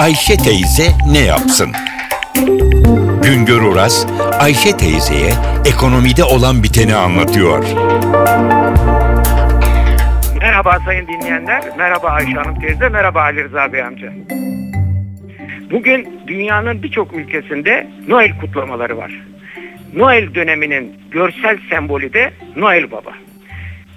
Ayşe teyze ne yapsın? Güngör Oras, Ayşe teyzeye ekonomide olan biteni anlatıyor. Merhaba sayın dinleyenler, merhaba Ayşe Hanım teyze, merhaba Ali Rıza Bey amca. Bugün dünyanın birçok ülkesinde Noel kutlamaları var. Noel döneminin görsel sembolü de Noel Baba.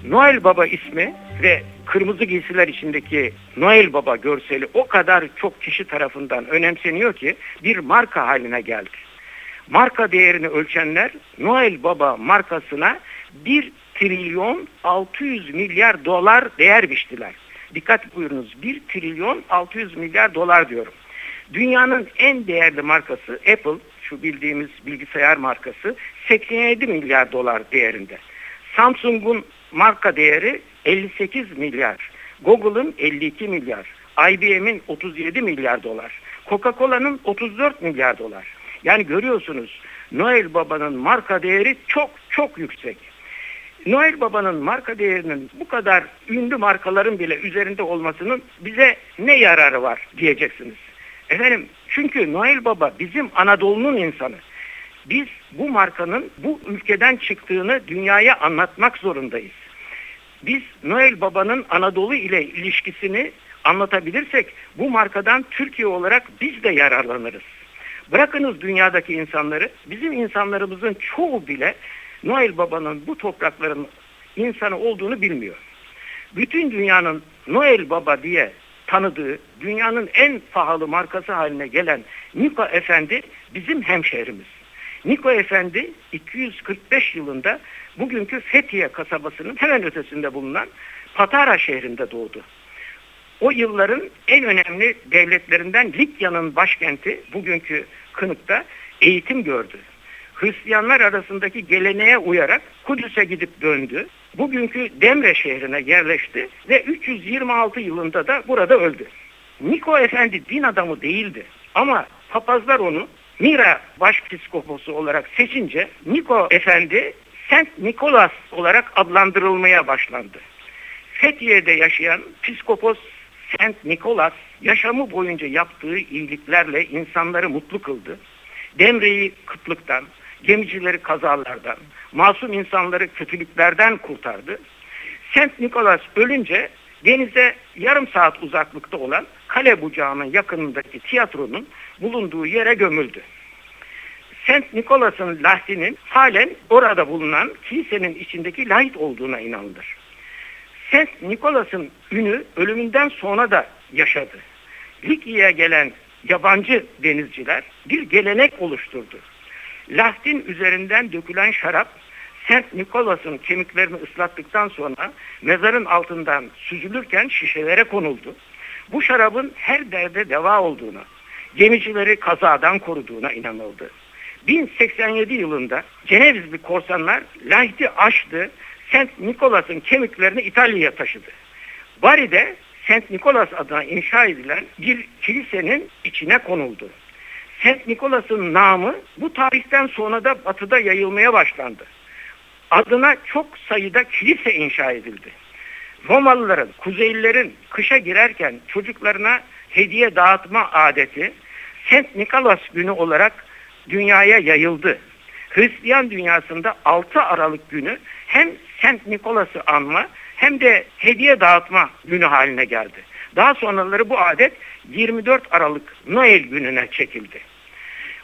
Noel Baba ismi ve kırmızı giysiler içindeki Noel Baba görseli o kadar çok kişi tarafından önemseniyor ki bir marka haline geldi. Marka değerini ölçenler Noel Baba markasına 1 trilyon 600 milyar dolar değer biçtiler. Dikkat buyurunuz 1 trilyon 600 milyar dolar diyorum. Dünyanın en değerli markası Apple, şu bildiğimiz bilgisayar markası 87 milyar dolar değerinde. Samsung'un marka değeri 58 milyar. Google'ın 52 milyar. IBM'in 37 milyar dolar. Coca-Cola'nın 34 milyar dolar. Yani görüyorsunuz Noel Baba'nın marka değeri çok çok yüksek. Noel Baba'nın marka değerinin bu kadar ünlü markaların bile üzerinde olmasının bize ne yararı var diyeceksiniz. Efendim çünkü Noel Baba bizim Anadolu'nun insanı. Biz bu markanın bu ülkeden çıktığını dünyaya anlatmak zorundayız. Biz Noel Baba'nın Anadolu ile ilişkisini anlatabilirsek bu markadan Türkiye olarak biz de yararlanırız. Bırakınız dünyadaki insanları, bizim insanlarımızın çoğu bile Noel Baba'nın bu toprakların insanı olduğunu bilmiyor. Bütün dünyanın Noel Baba diye tanıdığı, dünyanın en pahalı markası haline gelen Niko Efendi bizim hemşehrimiz. Niko Efendi 245 yılında bugünkü Fethiye kasabasının hemen ötesinde bulunan Patara şehrinde doğdu. O yılların en önemli devletlerinden Likya'nın başkenti bugünkü Kınık'ta eğitim gördü. Hristiyanlar arasındaki geleneğe uyarak Kudüs'e gidip döndü. Bugünkü Demre şehrine yerleşti ve 326 yılında da burada öldü. Niko Efendi din adamı değildi ama papazlar onu Mira başpiskoposu olarak seçince Niko Efendi Saint Nikolas olarak adlandırılmaya başlandı. Fethiye'de yaşayan psikopos Saint Nikolas yaşamı boyunca yaptığı iyiliklerle insanları mutlu kıldı. Demre'yi kıtlıktan, gemicileri kazalardan, masum insanları kötülüklerden kurtardı. Saint Nikolas ölünce denize yarım saat uzaklıkta olan kale bucağının yakınındaki tiyatronun bulunduğu yere gömüldü. Saint Nikolas'ın lahdinin halen orada bulunan kilisenin içindeki lahit olduğuna inanılır. Saint Nikolas'ın ünü ölümünden sonra da yaşadı. Likya'ya gelen yabancı denizciler bir gelenek oluşturdu. Lahdin üzerinden dökülen şarap Saint Nikolas'ın kemiklerini ıslattıktan sonra mezarın altından süzülürken şişelere konuldu. Bu şarabın her derde deva olduğuna, gemicileri kazadan koruduğuna inanıldı. 1087 yılında Cenevizli korsanlar Lahti aştı, Saint Nikolas'ın kemiklerini İtalya'ya taşıdı. Bari'de Saint Nikolas adına inşa edilen bir kilisenin içine konuldu. Saint Nikolas'ın namı bu tarihten sonra da batıda yayılmaya başlandı. Adına çok sayıda kilise inşa edildi. Romalıların, Kuzeylilerin kışa girerken çocuklarına hediye dağıtma adeti Saint Nikolas günü olarak dünyaya yayıldı. Hristiyan dünyasında 6 Aralık günü hem Saint Nikolas'ı anma hem de hediye dağıtma günü haline geldi. Daha sonraları bu adet 24 Aralık Noel gününe çekildi.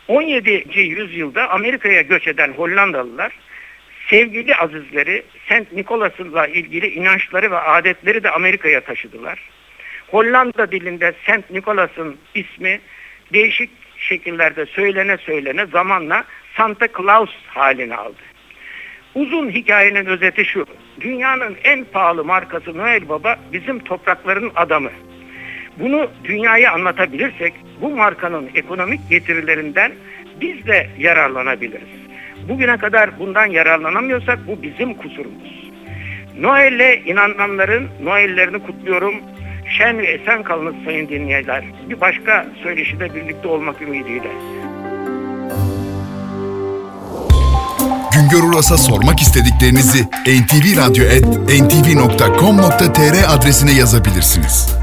17. yüzyılda Amerika'ya göç eden Hollandalılar sevgili azizleri Saint Nikolas'la ilgili inançları ve adetleri de Amerika'ya taşıdılar. Hollanda dilinde Saint Nikolas'ın ismi değişik şekillerde söylene söylene zamanla Santa Claus halini aldı. Uzun hikayenin özeti şu. Dünyanın en pahalı markası Noel Baba bizim toprakların adamı. Bunu dünyaya anlatabilirsek bu markanın ekonomik getirilerinden biz de yararlanabiliriz. Bugüne kadar bundan yararlanamıyorsak bu bizim kusurumuz. Noel'le inananların Noel'lerini kutluyorum. Şen ve esen kalınız sayın dinleyiciler. Bir başka söyleşide birlikte olmak ümidiyle. Güngör Uras'a sormak istediklerinizi ntvradio.com.tr adresine yazabilirsiniz.